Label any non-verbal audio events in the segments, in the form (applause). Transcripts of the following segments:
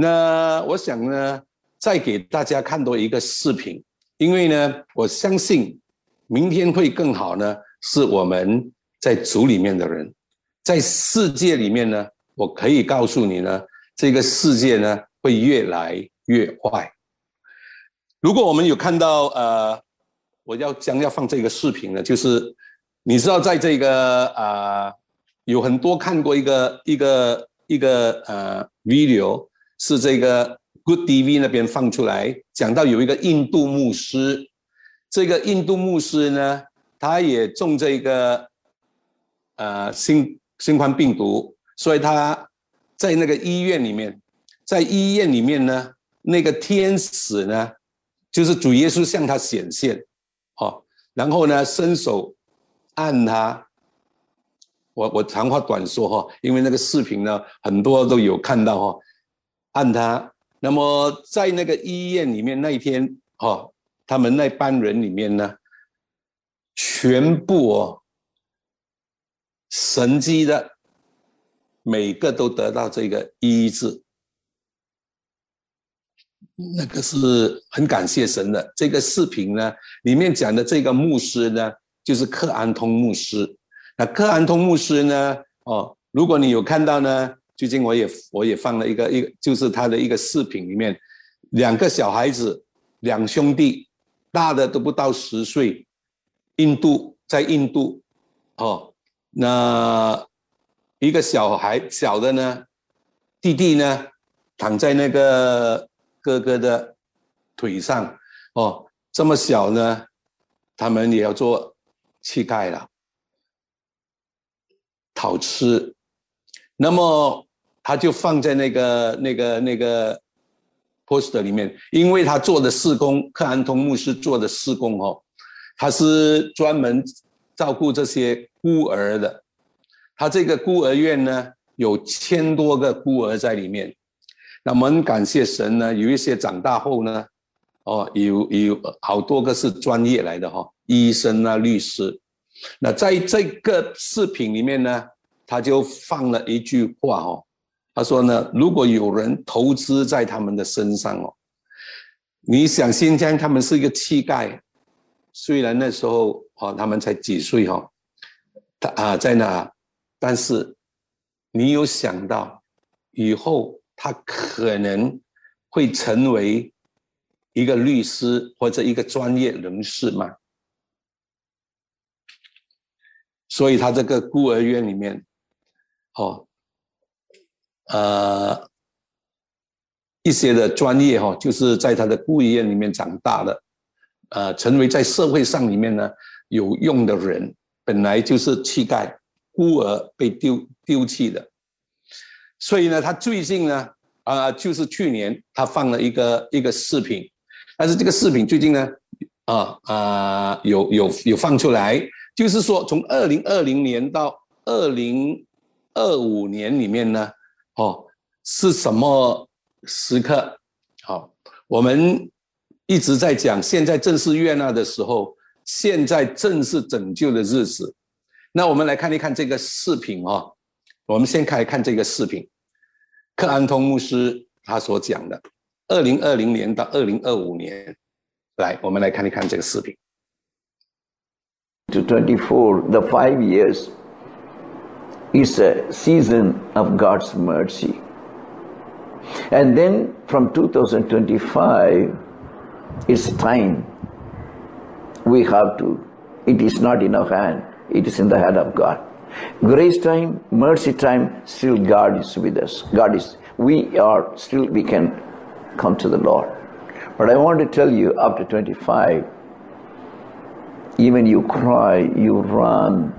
那我想呢，再给大家看多一个视频，因为呢，我相信明天会更好呢。是我们在组里面的人，在世界里面呢，我可以告诉你呢，这个世界呢会越来越坏。如果我们有看到呃，我要将要放这个视频呢，就是你知道在这个啊，有很多看过一个一个一个呃 video，是这个 Good TV 那边放出来，讲到有一个印度牧师，这个印度牧师呢。他也中这个呃新新冠病毒，所以他在那个医院里面，在医院里面呢，那个天使呢，就是主耶稣向他显现，哦，然后呢伸手按他，我我长话短说哈，因为那个视频呢很多都有看到哈，按他，那么在那个医院里面那一天哦，他们那班人里面呢。全部哦，神迹的每个都得到这个医治，那个是很感谢神的。这个视频呢，里面讲的这个牧师呢，就是克安通牧师。那克安通牧师呢，哦，如果你有看到呢，最近我也我也放了一个一个，就是他的一个视频里面，两个小孩子，两兄弟，大的都不到十岁。印度在印度，哦，那一个小孩小的呢，弟弟呢，躺在那个哥哥的腿上，哦，这么小呢，他们也要做乞丐了，讨吃，那么他就放在那个那个那个 poster 里面，因为他做的施工，克安通牧师做的施工哦。他是专门照顾这些孤儿的，他这个孤儿院呢有千多个孤儿在里面。那我们感谢神呢，有一些长大后呢，哦，有有好多个是专业来的哈，医生啊、律师。那在这个视频里面呢，他就放了一句话哦，他说呢，如果有人投资在他们的身上哦，你想先将他们是一个乞丐。虽然那时候哦，他们才几岁哈，他啊在那，但是你有想到以后他可能会成为一个律师或者一个专业人士吗？所以他这个孤儿院里面，哦，呃，一些的专业哈，就是在他的孤儿院里面长大的。呃，成为在社会上里面呢有用的人，本来就是乞丐、孤儿被丢丢弃的，所以呢，他最近呢，啊，就是去年他放了一个一个视频，但是这个视频最近呢，啊啊，有有有放出来，就是说从二零二零年到二零二五年里面呢，哦，是什么时刻？好，我们。一直在讲，现在正是悦纳的时候，现在正是拯救的日子。那我们来看一看这个视频啊。我们先看看这个视频，克安通牧师他所讲的，二零二零年到二零二五年，来，我们来看一看这个视频。To twenty four, the five years is a season of God's mercy, and then from two thousand twenty five. It's time. We have to. It is not in our hand. It is in the hand of God. Grace time, mercy time, still God is with us. God is, we are, still we can come to the Lord. But I want to tell you, after 25, even you cry, you run,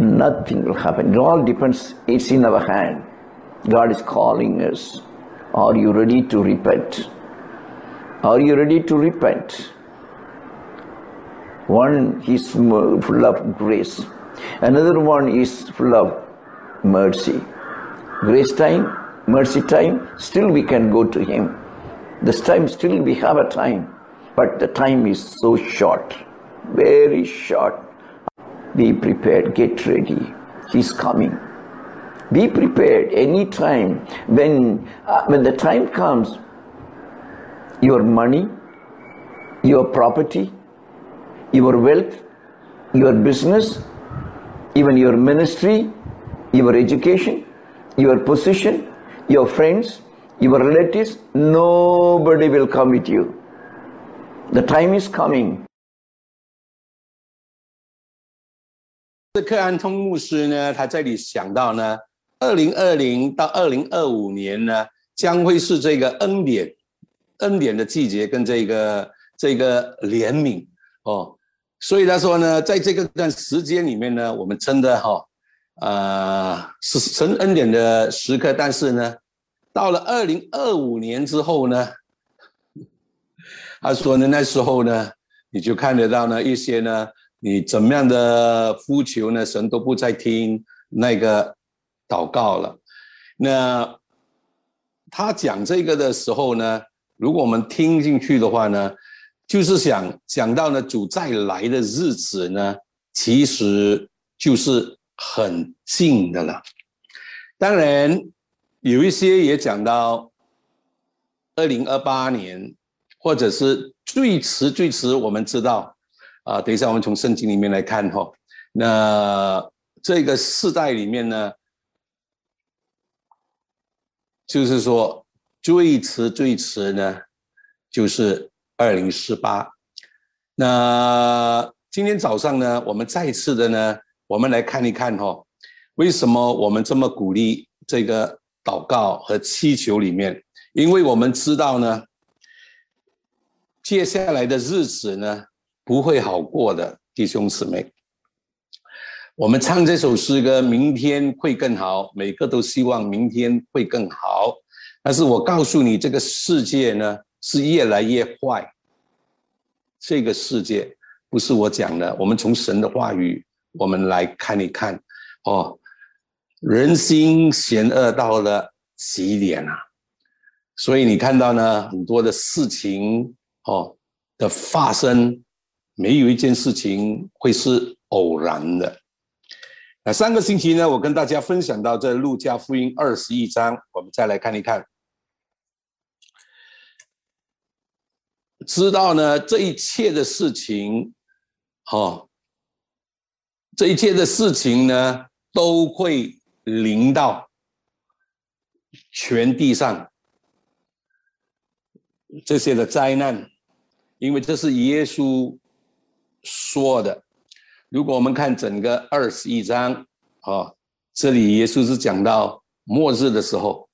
nothing will happen. It all depends, it's in our hand. God is calling us. Are you ready to repent? Are you ready to repent? One is full of grace, another one is full of mercy. Grace time, mercy time, still we can go to Him. This time, still we have a time, but the time is so short, very short. Be prepared, get ready. He's coming. Be prepared anytime when, uh, when the time comes, your money, your property, your wealth, your business, even your ministry, your education, your position, your friends, your relatives, nobody will come with you. The time is coming. 这克安通牧师呢，他这里想到呢，二零二零到二零二五年呢，将会是这个恩典、恩典的季节，跟这个这个怜悯哦。所以他说呢，在这个段时间里面呢，我们真的哈，呃，是神恩典的时刻。但是呢，到了二零二五年之后呢，他说呢，那时候呢，你就看得到呢一些呢。你怎么样的呼求呢？神都不再听那个祷告了。那他讲这个的时候呢，如果我们听进去的话呢，就是想讲到呢主再来的日子呢，其实就是很近的了。当然，有一些也讲到二零二八年，或者是最迟最迟，我们知道。啊，等一下，我们从圣经里面来看哈。那这个世代里面呢，就是说最迟最迟呢，就是二零四八。那今天早上呢，我们再次的呢，我们来看一看哈，为什么我们这么鼓励这个祷告和祈求里面？因为我们知道呢，接下来的日子呢。不会好过的，弟兄姊妹。我们唱这首诗歌，明天会更好。每个都希望明天会更好，但是我告诉你，这个世界呢是越来越坏。这个世界不是我讲的，我们从神的话语，我们来看一看。哦，人心险恶到了极点啊！所以你看到呢，很多的事情哦的发生。没有一件事情会是偶然的。那上个星期呢，我跟大家分享到这《路加福音》二十一章，我们再来看一看，知道呢这一切的事情，哈，这一切的事情呢都会临到全地上这些的灾难，因为这是耶稣。说的，如果我们看整个二十一章，啊，这里耶稣是讲到末日的时候，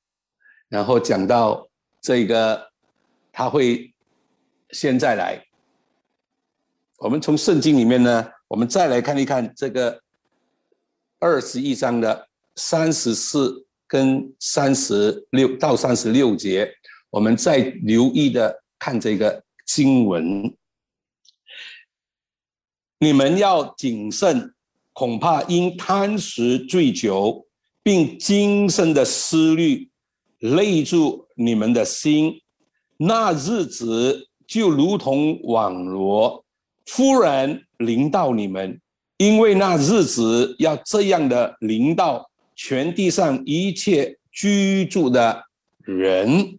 然后讲到这个他会现在来。我们从圣经里面呢，我们再来看一看这个二十一章的三十四跟三十六到三十六节，我们再留意的看这个经文。你们要谨慎，恐怕因贪食醉酒，并今生的思虑累住你们的心，那日子就如同网罗，忽然临到你们。因为那日子要这样的临到全地上一切居住的人，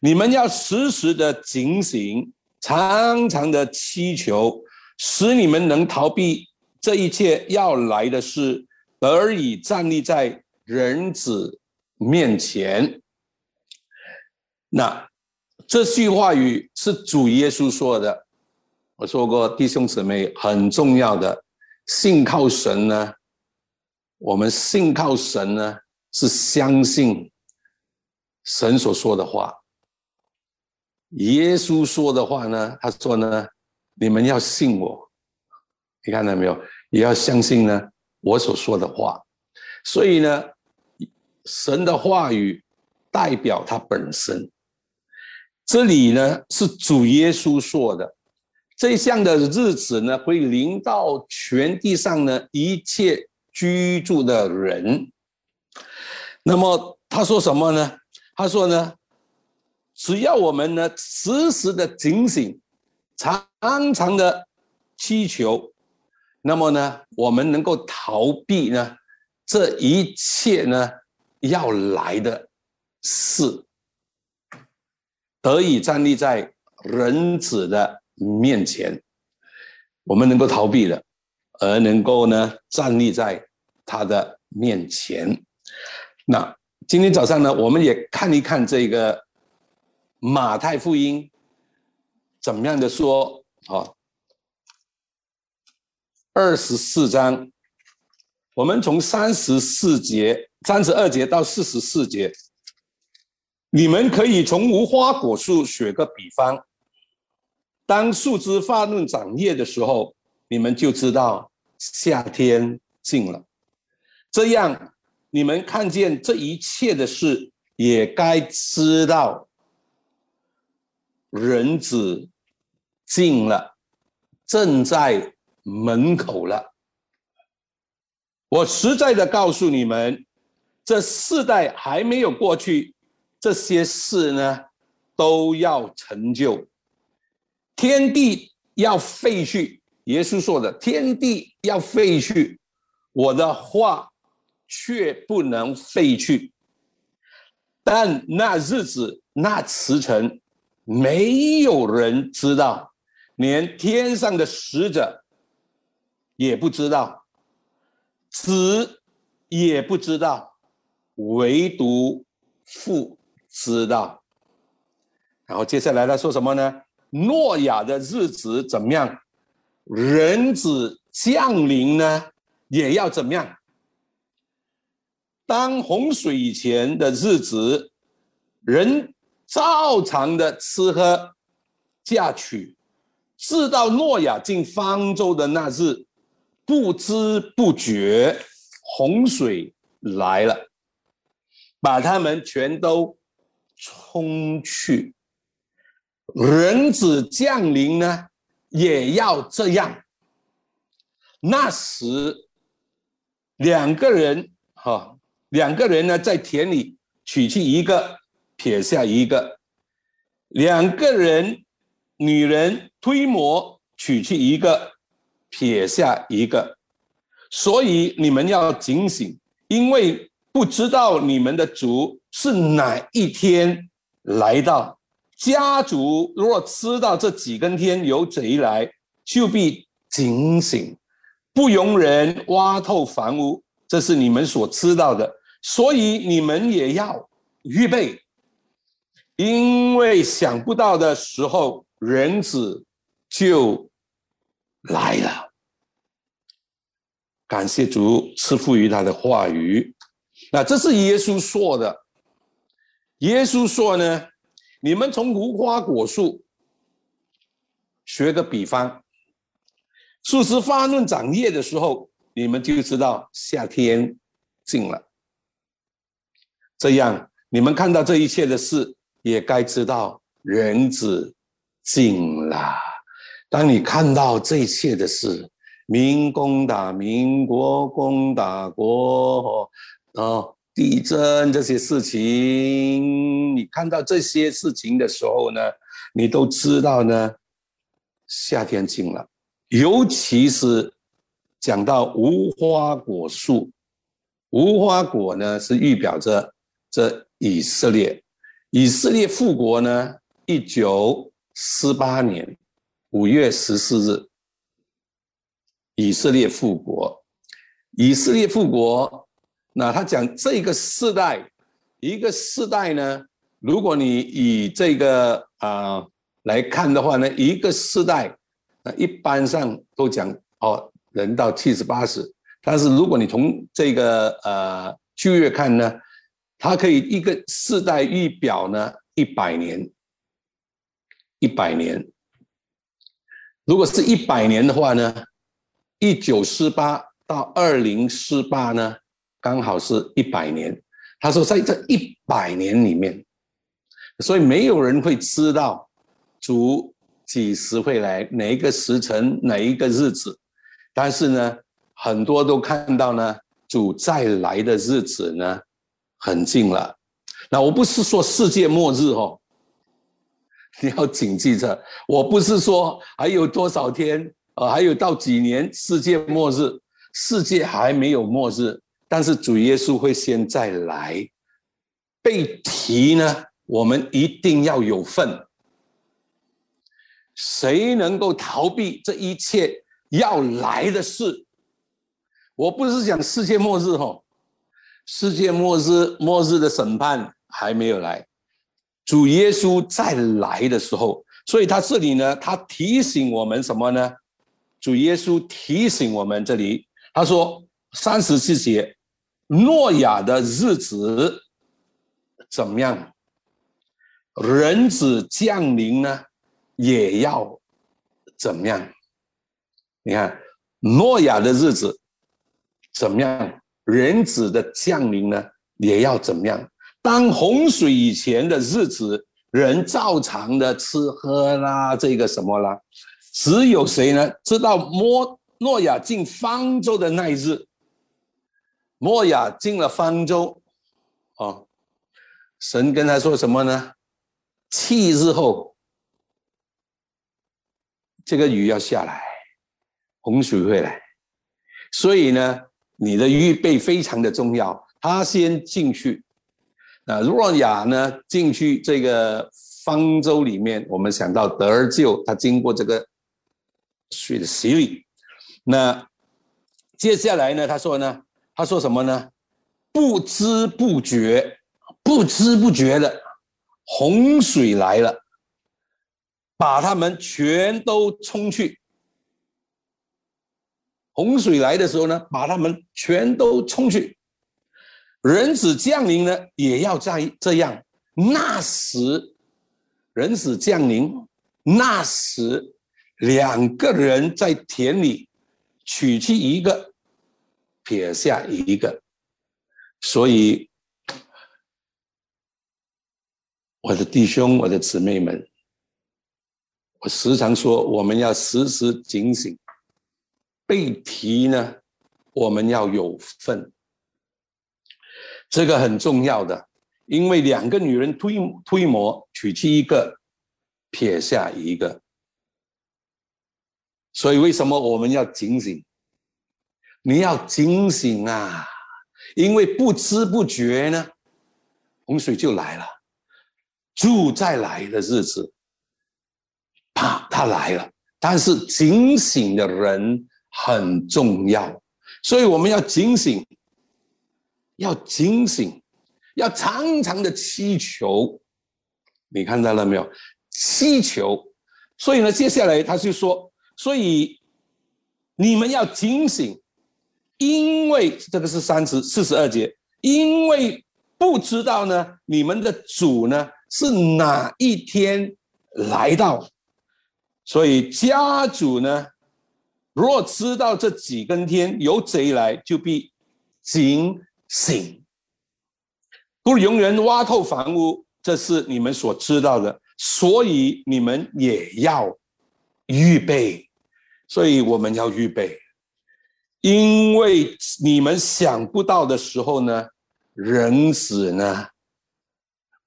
你们要时时的警醒，常常的祈求。使你们能逃避这一切要来的事，得以站立在人子面前。那这句话语是主耶稣说的。我说过，弟兄姊妹很重要的，信靠神呢。我们信靠神呢，是相信神所说的话。耶稣说的话呢，他说呢。你们要信我，你看到没有？也要相信呢，我所说的话。所以呢，神的话语代表他本身。这里呢是主耶稣说的，这项的日子呢会临到全地上呢一切居住的人。那么他说什么呢？他说呢，只要我们呢时时的警醒。长长的祈求，那么呢，我们能够逃避呢这一切呢要来的事，得以站立在人子的面前，我们能够逃避了，而能够呢站立在他的面前。那今天早上呢，我们也看一看这个马太福音怎么样的说啊？二十四章，我们从三十四节、三十二节到四十四节，你们可以从无花果树学个比方。当树枝发嫩长叶的时候，你们就知道夏天近了。这样，你们看见这一切的事，也该知道人子近了，正在。门口了，我实在的告诉你们，这世代还没有过去，这些事呢都要成就，天地要废去。耶稣说的，天地要废去，我的话却不能废去。但那日子、那时辰，没有人知道，连天上的使者。也不知道，子也不知道，唯独父知道。然后接下来他说什么呢？诺亚的日子怎么样？人子降临呢，也要怎么样？当洪水以前的日子，人照常的吃喝嫁娶，直到诺亚进方舟的那日。不知不觉，洪水来了，把他们全都冲去。人子降临呢，也要这样。那时，两个人哈，两个人呢，在田里取去一个，撇下一个；两个人，女人推磨取去一个。撇下一个，所以你们要警醒，因为不知道你们的主是哪一天来到。家族若知道这几根天有贼来，就必警醒，不容人挖透房屋。这是你们所知道的，所以你们也要预备，因为想不到的时候，人子就。来了，感谢主赐福于他的话语。那这是耶稣说的。耶稣说呢：“你们从无花果树学个比方，树枝发嫩长叶的时候，你们就知道夏天近了。这样，你们看到这一切的事，也该知道人子近了。”当你看到这一切的事，民攻打民，国攻打国，哦，地震这些事情，你看到这些事情的时候呢，你都知道呢，夏天近了。尤其是讲到无花果树，无花果呢是预表着这以色列，以色列复国呢，一九四八年。五月十四日，以色列复国。以色列复国，那他讲这个世代，一个世代呢？如果你以这个啊来看的话呢，一个世代，那一般上都讲哦，人到七十八十。但是如果你从这个呃旧约看呢，它可以一个世代预表呢一百年，一百年。如果是一百年的话呢，一九四八到二零四八呢，刚好是一百年。他说，在这一百年里面，所以没有人会知道主几时会来，哪一个时辰，哪一个日子。但是呢，很多都看到呢，主再来的日子呢，很近了。那我不是说世界末日哦。你要谨记着，我不是说还有多少天，呃，还有到几年世界末日，世界还没有末日，但是主耶稣会先再来，被提呢，我们一定要有份。谁能够逃避这一切要来的事？我不是讲世界末日哦，世界末日末日的审判还没有来，主耶稣再来的时候，所以他这里呢，他提醒我们什么呢？主耶稣提醒我们这里，他说三十四节，诺亚的日子怎么样？人子降临呢，也要怎么样？你看诺亚的日子。怎么样？人子的降临呢，也要怎么样？当洪水以前的日子，人照常的吃喝啦，这个什么啦？只有谁呢？知道诺诺亚进方舟的那一日，诺亚进了方舟，哦，神跟他说什么呢？七日后，这个雨要下来，洪水会来，所以呢？你的预备非常的重要。他先进去，那若雅呢进去这个方舟里面，我们想到得而救，他经过这个水的洗礼。那接下来呢？他说呢？他说什么呢？不知不觉，不知不觉的洪水来了，把他们全都冲去。洪水来的时候呢，把他们全都冲去；人子降临呢，也要在这样。那时，人子降临，那时两个人在田里取去一个，撇下一个。所以，我的弟兄、我的姊妹们，我时常说，我们要时时警醒。被提呢，我们要有份，这个很重要的，因为两个女人推推磨娶妻一个，撇下一个，所以为什么我们要警醒？你要警醒啊，因为不知不觉呢，洪水就来了，住再来的日子，啪，他来了，但是警醒的人。很重要，所以我们要警醒，要警醒，要常常的祈求。你看到了没有？祈求。所以呢，接下来他就说：，所以你们要警醒，因为这个是三十四十二节，因为不知道呢，你们的主呢是哪一天来到，所以家主呢。若知道这几根天有贼来，就必警醒，不容人挖透房屋。这是你们所知道的，所以你们也要预备。所以我们要预备，因为你们想不到的时候呢，人子呢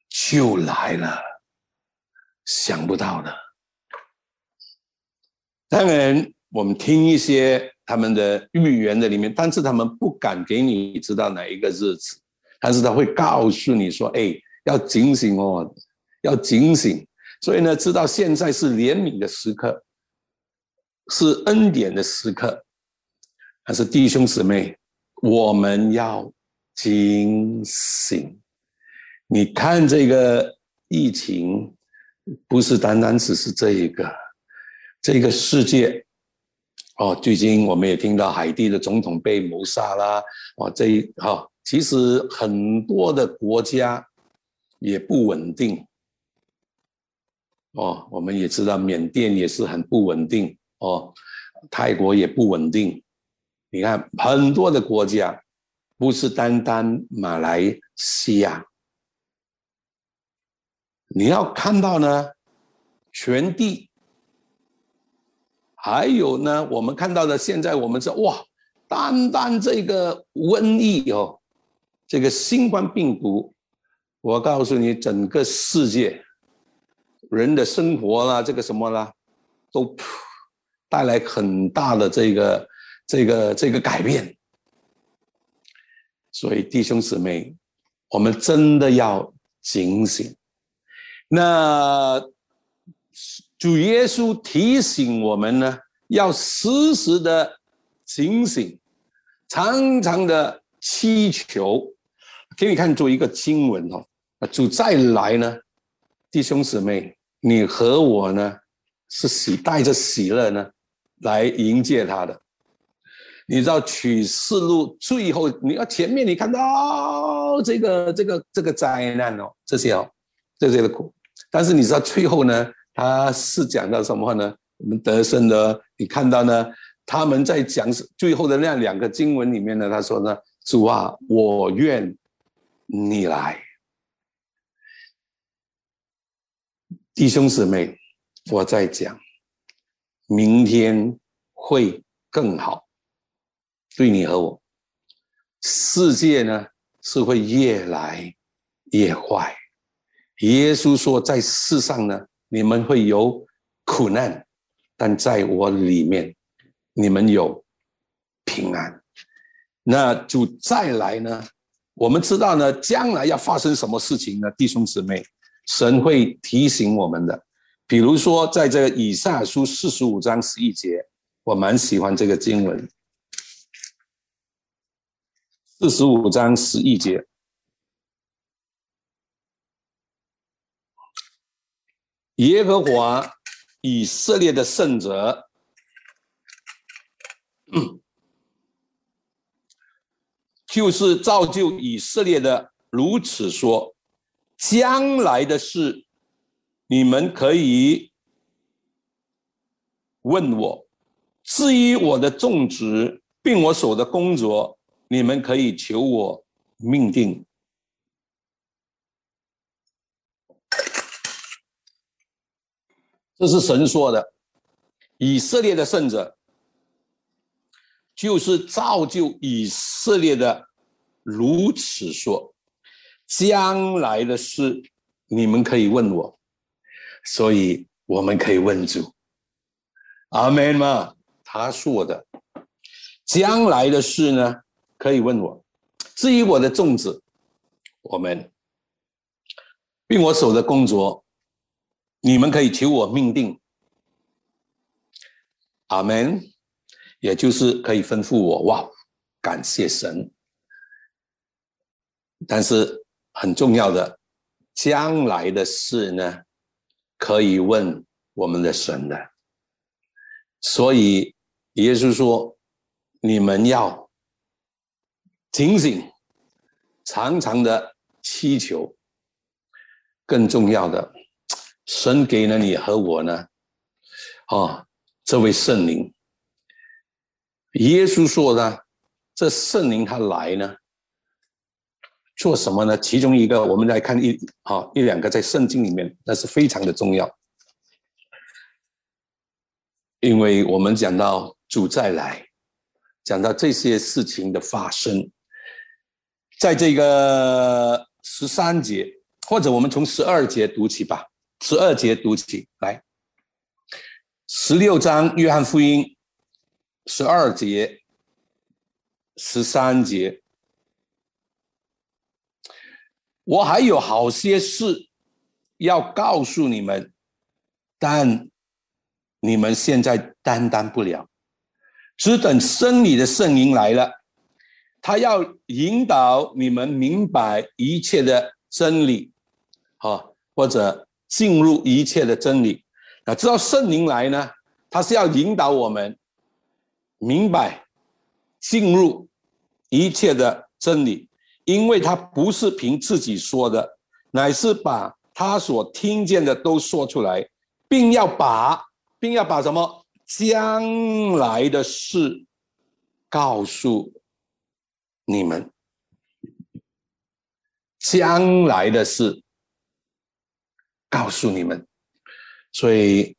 就来了，想不到的。当然。我们听一些他们的预言的里面，但是他们不敢给你知道哪一个日子，但是他会告诉你说：“哎，要警醒哦，要警醒。”所以呢，知道现在是怜悯的时刻，是恩典的时刻，还是弟兄姊妹，我们要警醒。你看这个疫情，不是单单只是这一个，这个世界。哦，最近我们也听到海地的总统被谋杀啦。哦，这一哈，其实很多的国家也不稳定。哦，我们也知道缅甸也是很不稳定。哦，泰国也不稳定。你看很多的国家，不是单单马来西亚。你要看到呢，全地。还有呢，我们看到的现在，我们说哇，单单这个瘟疫哦，这个新冠病毒，我告诉你，整个世界人的生活啦，这个什么啦，都带来很大的这个这个这个改变。所以弟兄姊妹，我们真的要警醒。那主耶稣提醒我们呢，要时时的警醒，常常的祈求。给你看做一个经文哦，主再来呢，弟兄姊妹，你和我呢，是喜带着喜乐呢，来迎接他的。你知道启示录最后，你要前面你看到这个这个这个灾难哦，这些哦，这些的苦，但是你知道最后呢，他是讲到什么呢？我们得胜的，你看到呢？他们在讲最后的那两个经文里面呢，他说呢：“主啊，我愿你来，弟兄姊妹，我在讲，明天会更好。”对你和我，世界呢是会越来越坏。耶稣说，在世上呢，你们会有苦难，但在我里面，你们有平安。那主再来呢？我们知道呢，将来要发生什么事情呢？弟兄姊妹，神会提醒我们的。比如说，在这个以赛书四十五章十一节，我蛮喜欢这个经文。四十五章十一节，耶和华以色列的圣者，就是造就以色列的，如此说：将来的事，你们可以问我；至于我的种植，并我所的工作。你们可以求我命定，这是神说的。以色列的圣者，就是造就以色列的，如此说：将来的事，你们可以问我，所以我们可以问主。阿门吗？他说的，将来的事呢？可以问我，至于我的粽子，我们并我手的工作，你们可以求我命定。阿门。也就是可以吩咐我哇，感谢神。但是很重要的，将来的事呢，可以问我们的神的。所以耶稣说，你们要。警醒，常常的祈求。更重要的，神给了你和我呢，啊，这位圣灵。耶稣说呢，这圣灵他来呢，做什么呢？其中一个，我们来看一啊一两个在圣经里面，那是非常的重要，因为我们讲到主再来，讲到这些事情的发生。在这个十三节，或者我们从十二节读起吧。十二节读起来，十六章约翰福音，十二节、十三节，我还有好些事要告诉你们，但你们现在担当不了，只等生理的圣灵来了。他要引导你们明白一切的真理，啊，或者进入一切的真理。那知道圣灵来呢？他是要引导我们明白进入一切的真理，因为他不是凭自己说的，乃是把他所听见的都说出来，并要把并要把什么将来的事告诉。你们将来的事告诉你们，所以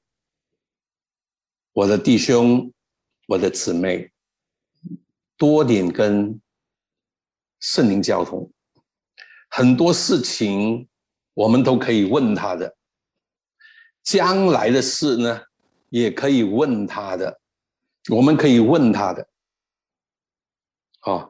我的弟兄、我的姊妹，多点跟圣灵交通，很多事情我们都可以问他的。将来的事呢，也可以问他的，我们可以问他的，啊。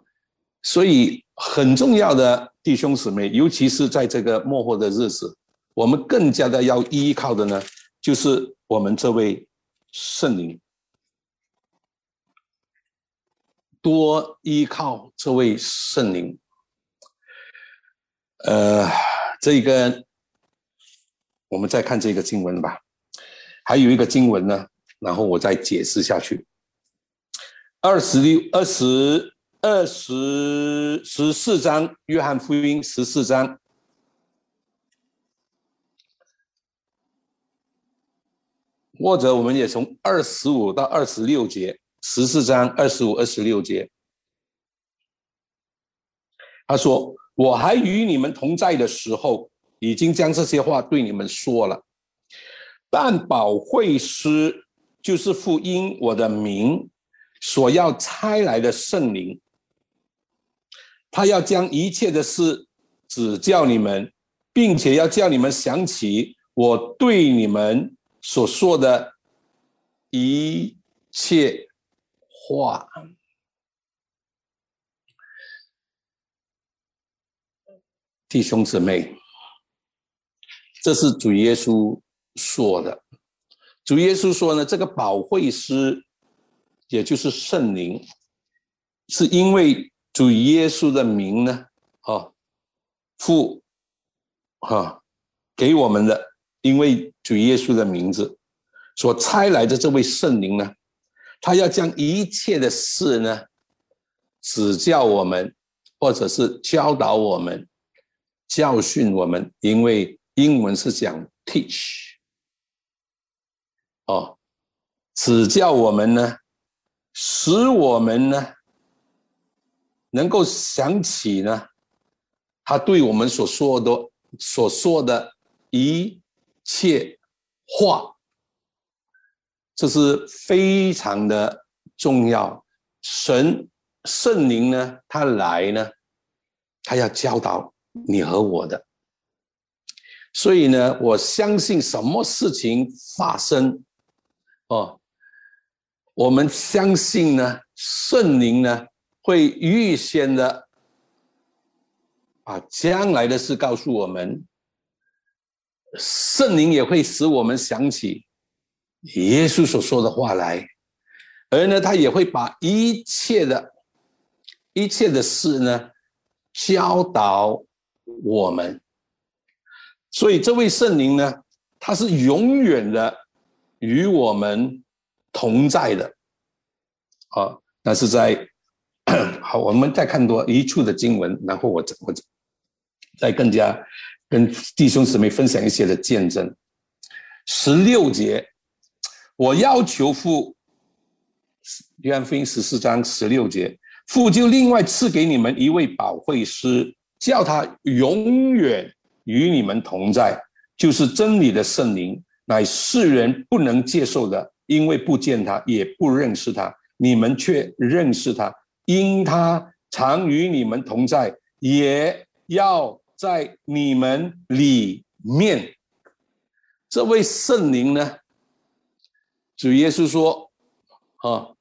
所以很重要的弟兄姊妹，尤其是在这个末后的日子，我们更加的要依靠的呢，就是我们这位圣灵，多依靠这位圣灵。呃，这个我们再看这个经文吧。还有一个经文呢，然后我再解释下去。二十六、二十二十十四章，约翰福音十四章，或者我们也从二十五到二十六节，十四章二十五、二十六节，他说：“我还与你们同在的时候，已经将这些话对你们说了。”但保惠师就是父因我的名所要差来的圣灵，他要将一切的事指教你们，并且要叫你们想起我对你们所说的一切话。弟兄姊妹，这是主耶稣。说的，主耶稣说呢，这个保惠师，也就是圣灵，是因为主耶稣的名呢，啊，父，哈，给我们的，因为主耶稣的名字所差来的这位圣灵呢，他要将一切的事呢，指教我们，或者是教导我们，教训我们，因为英文是讲 teach。哦，指教我们呢，使我们呢能够想起呢，他对我们所说的所说的一切话，这是非常的重要。神圣灵呢，他来呢，他要教导你和我的，所以呢，我相信什么事情发生。哦，我们相信呢，圣灵呢会预先的把将来的事告诉我们，圣灵也会使我们想起耶稣所说的话来，而呢，他也会把一切的、一切的事呢教导我们。所以，这位圣灵呢，他是永远的。与我们同在的，啊，那是在 (clears throat) 好，我们再看多一处的经文，然后我我再更加跟弟兄姊妹分享一些的见证。十六节，我要求父，约翰福音十四章十六节，父就另外赐给你们一位保惠师，叫他永远与你们同在，就是真理的圣灵。乃世人不能接受的，因为不见他，也不认识他。你们却认识他，因他常与你们同在，也要在你们里面。这位圣灵呢？主耶稣说：“啊，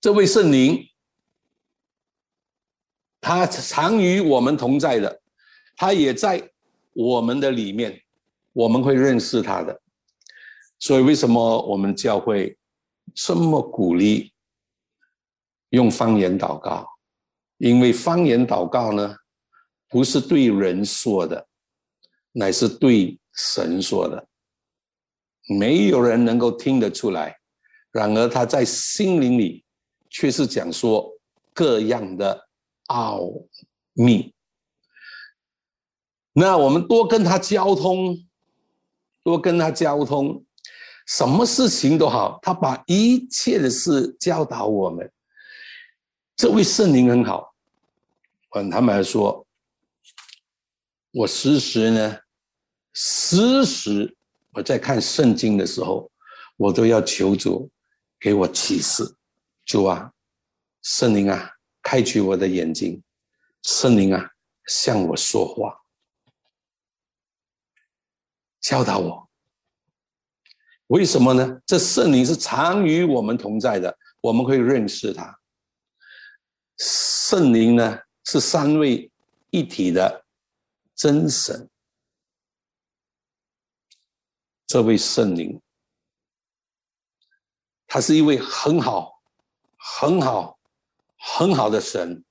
这位圣灵，他常与我们同在的，他也在我们的里面。”我们会认识他的，所以为什么我们教会这么鼓励用方言祷告？因为方言祷告呢，不是对人说的，乃是对神说的。没有人能够听得出来，然而他在心灵里却是讲说各样的奥秘。那我们多跟他交通。多跟他交通，什么事情都好，他把一切的事教导我们。这位圣灵很好，嗯，他们说，我时时呢，时时我在看圣经的时候，我都要求主给我启示。主啊，圣灵啊，开启我的眼睛，圣灵啊，向我说话。教导我，为什么呢？这圣灵是常与我们同在的，我们会认识他。圣灵呢是三位一体的真神。这位圣灵，他是一位很好、很好、很好的神，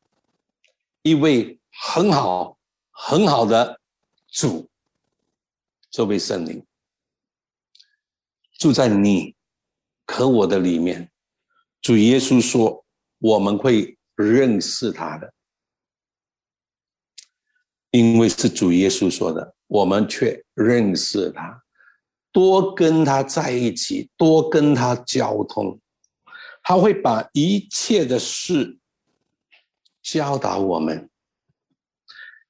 一位很好、很好的主。这位圣灵住在你和我的里面。主耶稣说：“我们会认识他的，因为是主耶稣说的，我们却认识他。”多跟他在一起，多跟他交通，他会把一切的事教导我们，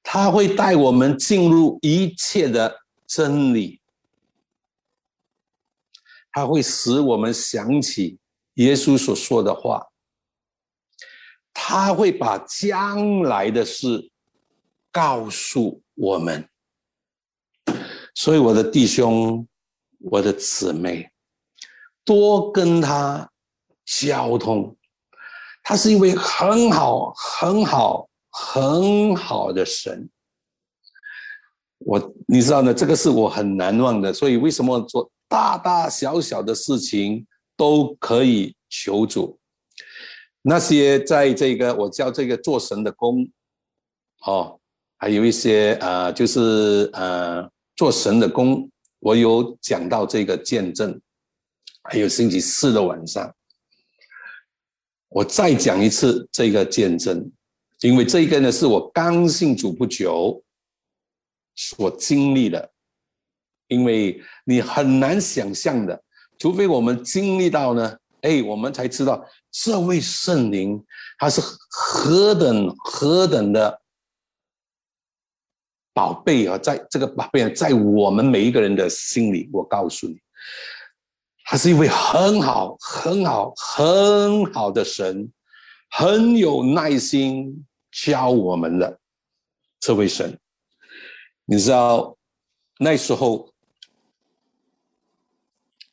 他会带我们进入一切的真理，他会使我们想起耶稣所说的话，他会把将来的事告诉我们，所以我的弟兄。我的姊妹，多跟他交通，他是一位很好、很好、很好的神。我你知道呢，这个是我很难忘的。所以为什么做大大小小的事情都可以求主？那些在这个我教这个做神的工，哦，还有一些呃，就是呃做神的工。我有讲到这个见证，还有星期四的晚上，我再讲一次这个见证，因为这个呢是我刚信主不久所经历的，因为你很难想象的，除非我们经历到呢，哎，我们才知道这位圣灵他是何等何等的。宝贝啊，在这个宝贝在我们每一个人的心里，我告诉你，他是一位很好、很好、很好的神，很有耐心教我们的这位神。你知道那时候，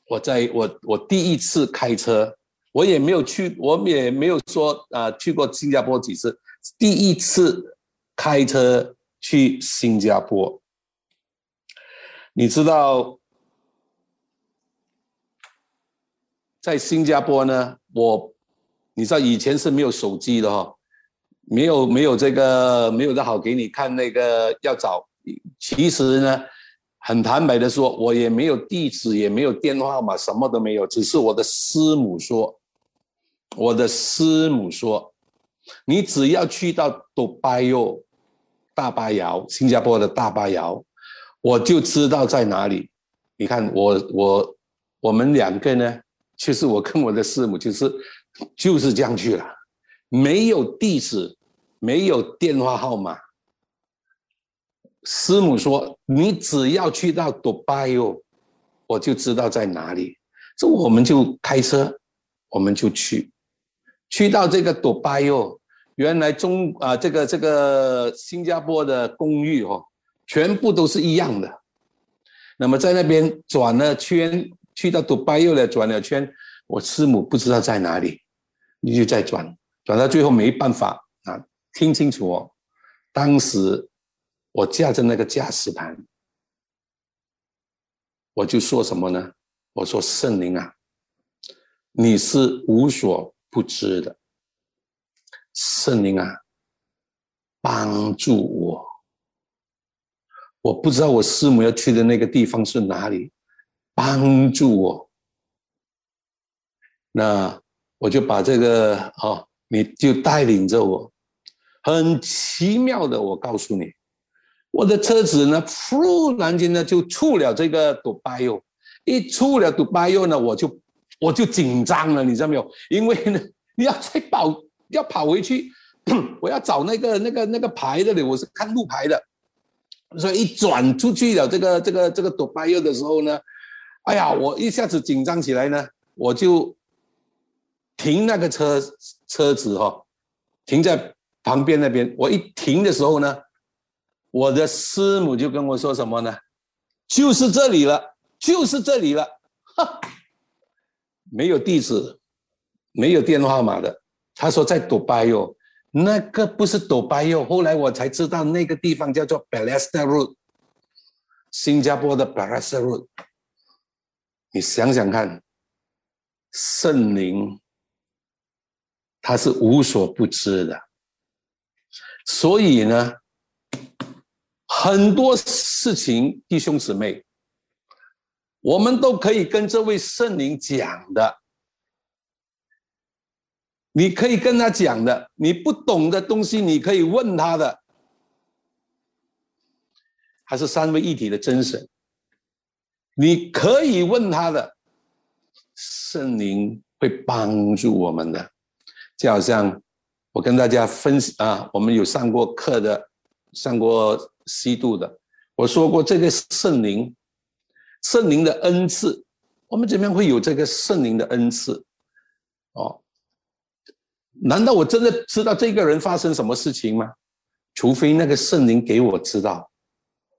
我在我我第一次开车，我也没有去，我也没有说啊去过新加坡几次，第一次开车。去新加坡，你知道，在新加坡呢，我你知道以前是没有手机的哈，没有没有这个没有的好给你看那个要找，其实呢，很坦白的说，我也没有地址，也没有电话号码，什么都没有，只是我的师母说，我的师母说，你只要去到杜拜哟。大巴窑，新加坡的大巴窑，我就知道在哪里。你看，我我我们两个呢，其实我跟我的师母就是就是这样去了，没有地址，没有电话号码。师母说：“你只要去到杜拜哟，我就知道在哪里。”这我们就开车，我们就去，去到这个杜拜哟。原来中啊，这个这个新加坡的公寓哦，全部都是一样的。那么在那边转了圈，去到杜拜又来转了圈，我师母不知道在哪里，你就再转，转到最后没办法啊。听清楚哦，当时我驾着那个驾驶盘，我就说什么呢？我说圣灵啊，你是无所不知的。圣灵啊，帮助我！我不知道我师母要去的那个地方是哪里，帮助我。那我就把这个哦，你就带领着我。很奇妙的，我告诉你，我的车子呢，突然间呢就出了这个杜拜哟，一出了杜拜哟呢，我就我就紧张了，你知道没有？因为呢，你要在保。要跑回去，(coughs) 我要找那个那个那个牌的嘞，我是看路牌的，所以一转出去了这个这个这个躲拜右的时候呢，哎呀，我一下子紧张起来呢，我就停那个车车子哈，停在旁边那边。我一停的时候呢，我的师母就跟我说什么呢？就是这里了，就是这里了，哈，没有地址，没有电话号码的。他说在迪拜哟，那个不是斗拜哟，后来我才知道那个地方叫做 Balester Road，新加坡的 Balester Road。你想想看，圣灵他是无所不知的，所以呢，很多事情，弟兄姊妹，我们都可以跟这位圣灵讲的。你可以跟他讲的，你不懂的东西，你可以问他的。还是三位一体的真神，你可以问他的，圣灵会帮助我们的。就好像我跟大家分享啊，我们有上过课的，上过西度的，我说过这个圣灵，圣灵的恩赐，我们怎么样会有这个圣灵的恩赐？哦。难道我真的知道这个人发生什么事情吗？除非那个圣灵给我知道，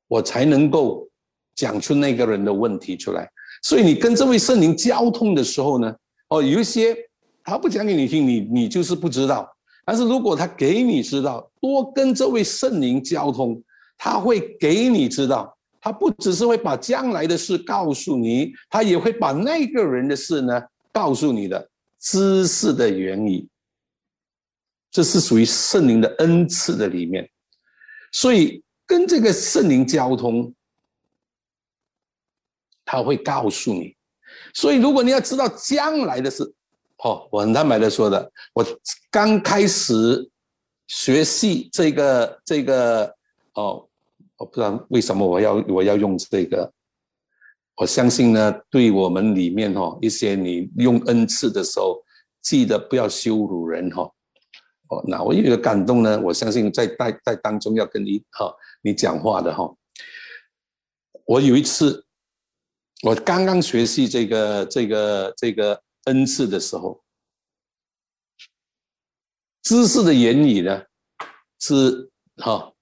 我才能够讲出那个人的问题出来。所以你跟这位圣灵交通的时候呢，哦，有一些他不讲给你听，你你就是不知道。但是如果他给你知道，多跟这位圣灵交通，他会给你知道。他不只是会把将来的事告诉你，他也会把那个人的事呢告诉你的知识的原理。这是属于圣灵的恩赐的里面，所以跟这个圣灵交通，他会告诉你。所以如果你要知道将来的事，哦，我很坦白的说的，我刚开始学习这个这个哦，我不知道为什么我要我要用这个，我相信呢，对我们里面哈一些你用恩赐的时候，记得不要羞辱人哈。那我有一个感动呢，我相信在在在当中要跟你哈你讲话的哈。我有一次，我刚刚学习这个这个这个恩赐的时候，知识的原理呢是哈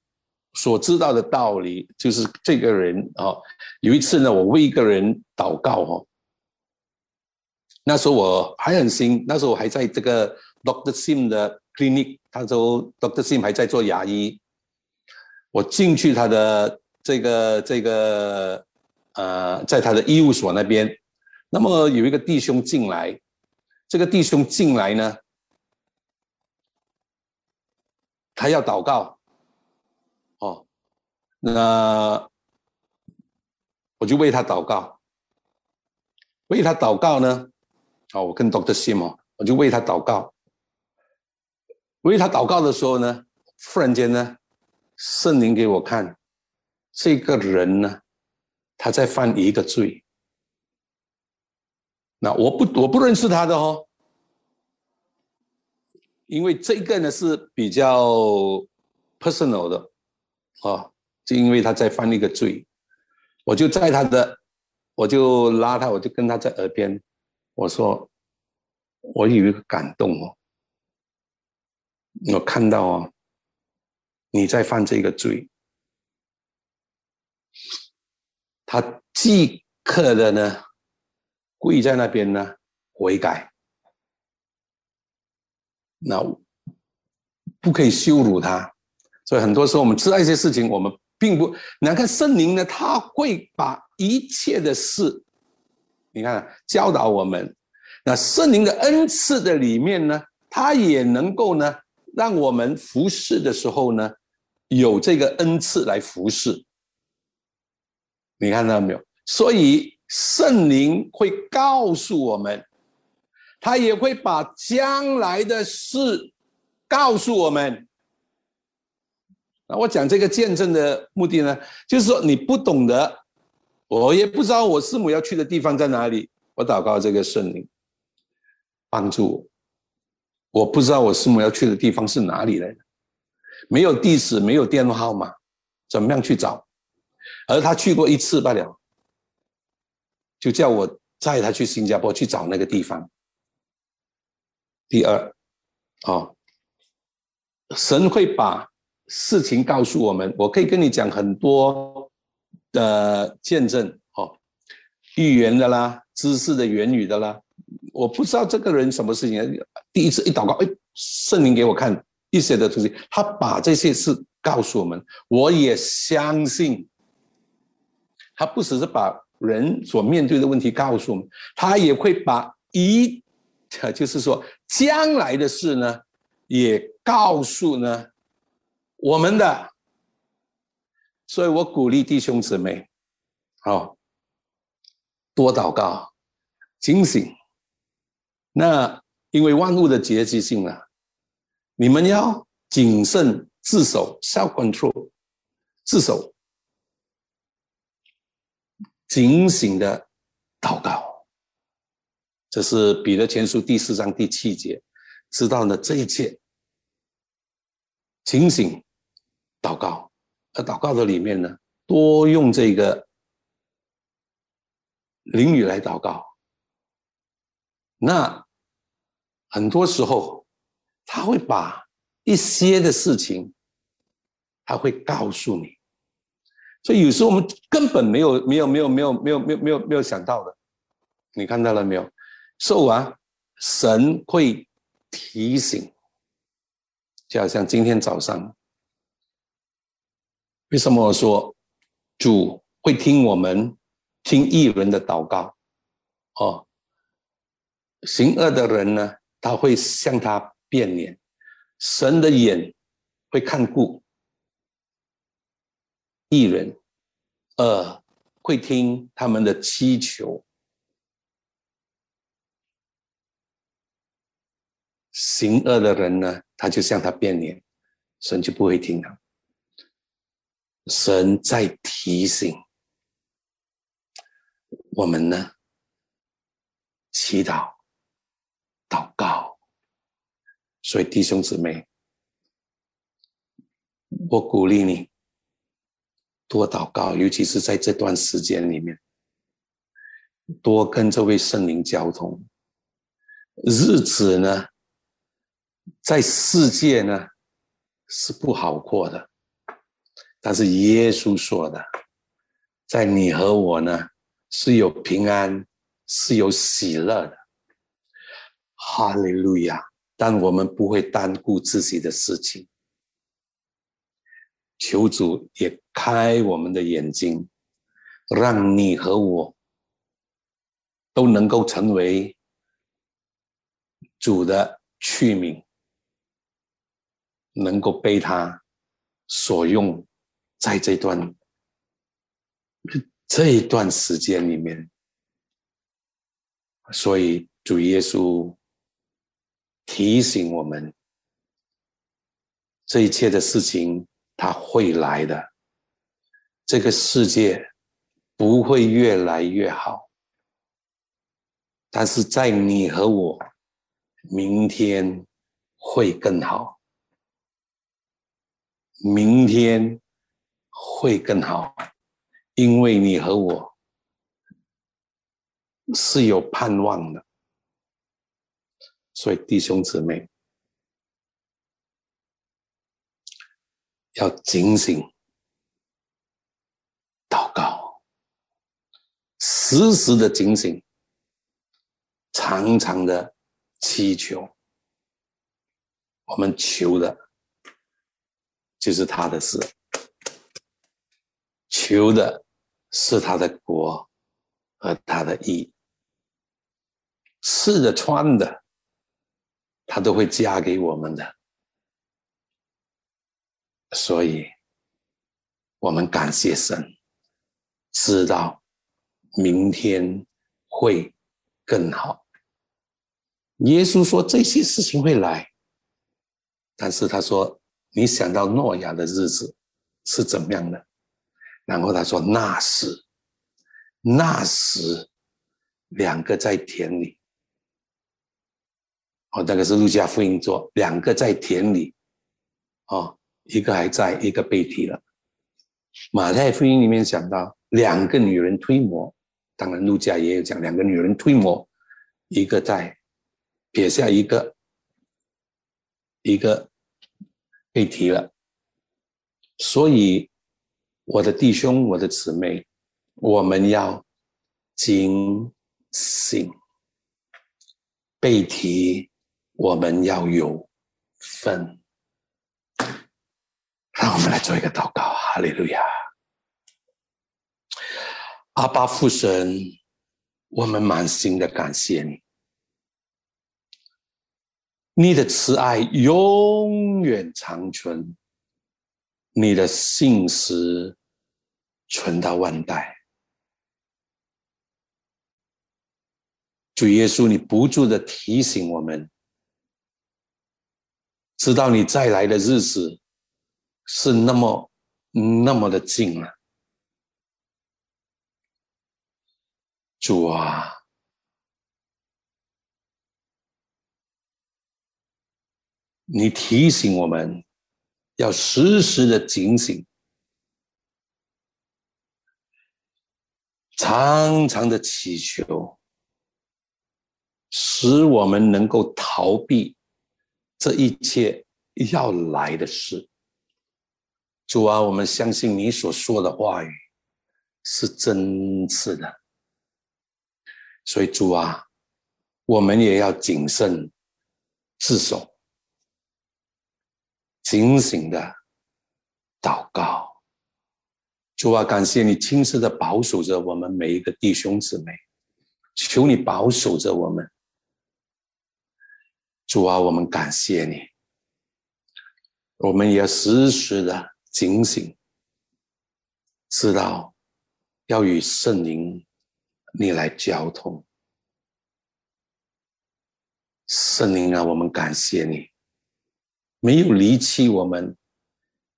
所知道的道理，就是这个人啊，有一次呢，我为一个人祷告哈，那时候我还很新，那时候我还在这个 Doctor Sim 的。clinic，他说 Doctor Sim 还在做牙医，我进去他的这个这个呃，在他的医务所那边，那么有一个弟兄进来，这个弟兄进来呢，他要祷告，哦，那我就为他祷告，为他祷告呢，哦，我跟 Doctor Sim 哦，我就为他祷告。为他祷告的时候呢，忽然间呢，圣灵给我看，这个人呢，他在犯一个罪。那我不我不认识他的哦，因为这个呢是比较 personal 的，啊，就因为他在犯一个罪，我就在他的，我就拉他，我就跟他在耳边，我说，我有一个感动哦。我看到啊，你在犯这个罪，他即刻的呢，跪在那边呢悔改，那不可以羞辱他，所以很多时候我们知道一些事情，我们并不，你看圣灵呢，他会把一切的事，你看教导我们，那圣灵的恩赐的里面呢，他也能够呢。让我们服侍的时候呢，有这个恩赐来服侍。你看到没有？所以圣灵会告诉我们，他也会把将来的事告诉我们。那我讲这个见证的目的呢，就是说你不懂得，我也不知道我师母要去的地方在哪里，我祷告这个圣灵帮助我。我不知道我师母要去的地方是哪里来的，没有地址，没有电话号码，怎么样去找？而他去过一次罢了，就叫我载他去新加坡去找那个地方。第二，哦，神会把事情告诉我们，我可以跟你讲很多的见证，哦，预言的啦，知识的言语的啦。我不知道这个人什么事情，第一次一祷告，哎，圣灵给我看，一些的东西，他把这些事告诉我们。我也相信，他不只是把人所面对的问题告诉我们，他也会把一，就是说将来的事呢，也告诉呢我们的。所以我鼓励弟兄姊妹，好，多祷告，警醒。那因为万物的节制性啊，你们要谨慎自守，self control，自守，警醒的祷告。这是彼得前书第四章第七节，知道呢这一切，警醒祷告。而祷告的里面呢，多用这个灵语来祷告。那很多时候，他会把一些的事情，他会告诉你。所以有时候我们根本没有、没有、没有、没有、没有、没有、没有、没有想到的。你看到了没有？受完，神会提醒，就好像今天早上。为什么我说主会听我们听异人的祷告？哦，行恶的人呢，他会向他变脸；神的眼会看顾一人，呃，会听他们的祈求。行恶的人呢，他就向他变脸，神就不会听他。神在提醒我们呢，祈祷、祷告。所以弟兄姊妹，我鼓励你多祷告，尤其是在这段时间里面，多跟这位圣灵交通。日子呢，在世界呢是不好过的。但是耶稣说的，在你和我呢是有平安，是有喜乐的。哈利路亚！但我们不会单顾自己的事情，求主也开我们的眼睛，让你和我都能够成为主的器皿，能够被他所用。在这段这一段时间里面，所以主耶稣提醒我们，这一切的事情他会来的，这个世界不会越来越好，但是在你和我，明天会更好，明天。会更好，因为你和我是有盼望的，所以弟兄姊妹要警醒、祷告，时时的警醒，常常的祈求。我们求的就是他的事。求的是他的国和他的义，吃的穿的，他都会加给我们的。所以，我们感谢神，知道明天会更好。耶稣说这些事情会来，但是他说，你想到诺亚的日子是怎么样的？然后他说：“那时，那时，两个在田里。哦，那个是路加福音做两个在田里，哦，一个还在，一个被提了。马太福音里面讲到两个女人推磨，当然路加也有讲两个女人推磨，一个在撇下一个，一个被提了，所以。”我的弟兄，我的姊妹，我们要警醒，被提，我们要有分。让我们来做一个祷告，哈利路亚！阿巴父神，我们满心的感谢你，你的慈爱永远长存，你的信实存到万代。主耶稣，你不住的提醒我们，知道你再来的日子是那么那么的近了。主啊，你提醒我们要时时的警醒，常常的祈求。使我们能够逃避这一切要来的事。主啊，我们相信你所说的话语是真实的，所以主啊，我们也要谨慎自守，警醒的祷告。主啊，感谢你亲自的保守着我们每一个弟兄姊妹，求你保守着我们。主啊，我们感谢你。我们也时时的警醒，知道要与圣灵你来交通。圣灵啊，我们感谢你，没有离弃我们，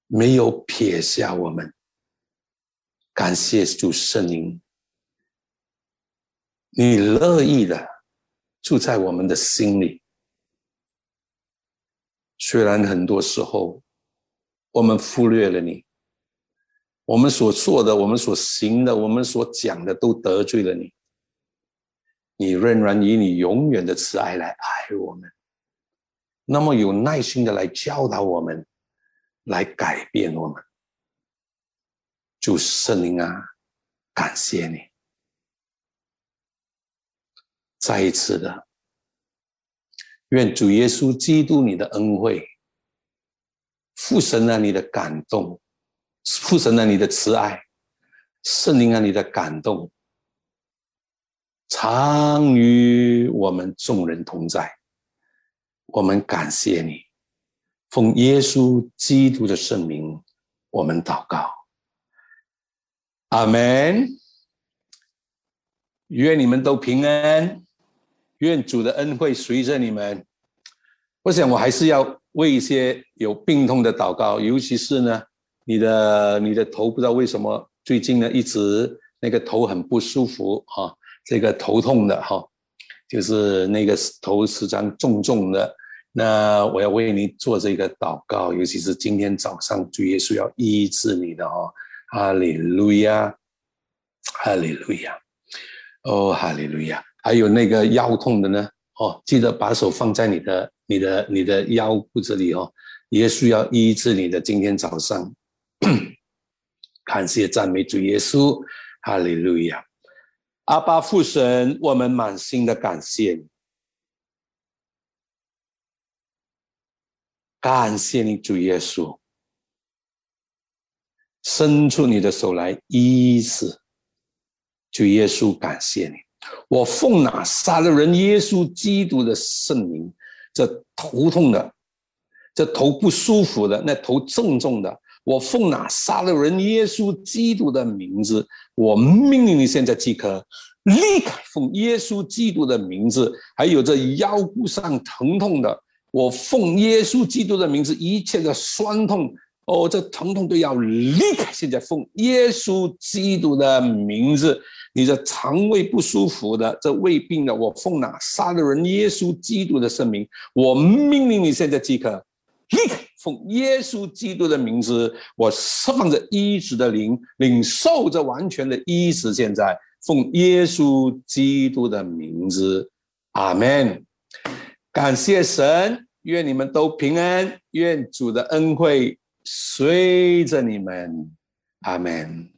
没有撇下我们。感谢主圣灵，你乐意的住在我们的心里。虽然很多时候我们忽略了你，我们所做的、我们所行的、我们所讲的都得罪了你，你仍然以你永远的慈爱来爱我们，那么有耐心的来教导我们，来改变我们。主圣灵啊，感谢你，再一次的。愿主耶稣基督你的恩惠，父神啊你的感动，父神啊你的慈爱，圣灵啊你的感动，常与我们众人同在。我们感谢你，奉耶稣基督的圣名，我们祷告，阿门。愿你们都平安。愿主的恩惠随着你们。我想，我还是要为一些有病痛的祷告，尤其是呢，你的你的头不知道为什么最近呢一直那个头很不舒服哈，这个头痛的哈，就是那个头时常重重的。那我要为你做这个祷告，尤其是今天早上主耶稣要医治你的哦，哈利路亚，哈利路亚，哦，哈利路亚。还有那个腰痛的呢？哦，记得把手放在你的、你的、你的腰部这里哦。耶稣要医治你的。今天早上，(coughs) 感谢赞美主耶稣，哈利路亚！阿巴父神，我们满心的感谢你，感谢你主耶稣，伸出你的手来医治，主耶稣，感谢你。我奉那杀了人耶稣基督的圣名，这头痛的，这头不舒服的，那头重重的，我奉那杀了人耶稣基督的名字，我命令你现在即刻立刻奉耶稣基督的名字，还有这腰部上疼痛的，我奉耶稣基督的名字，一切的酸痛哦，这疼痛都要立刻现在奉耶稣基督的名字。你的肠胃不舒服的，这胃病的，我奉哪杀了人耶稣基督的圣名，我命令你现在即刻立刻奉耶稣基督的名字，我释放着医治的灵，领受着完全的医治。现在奉耶稣基督的名字，阿门。感谢神，愿你们都平安，愿主的恩惠随着你们，阿门。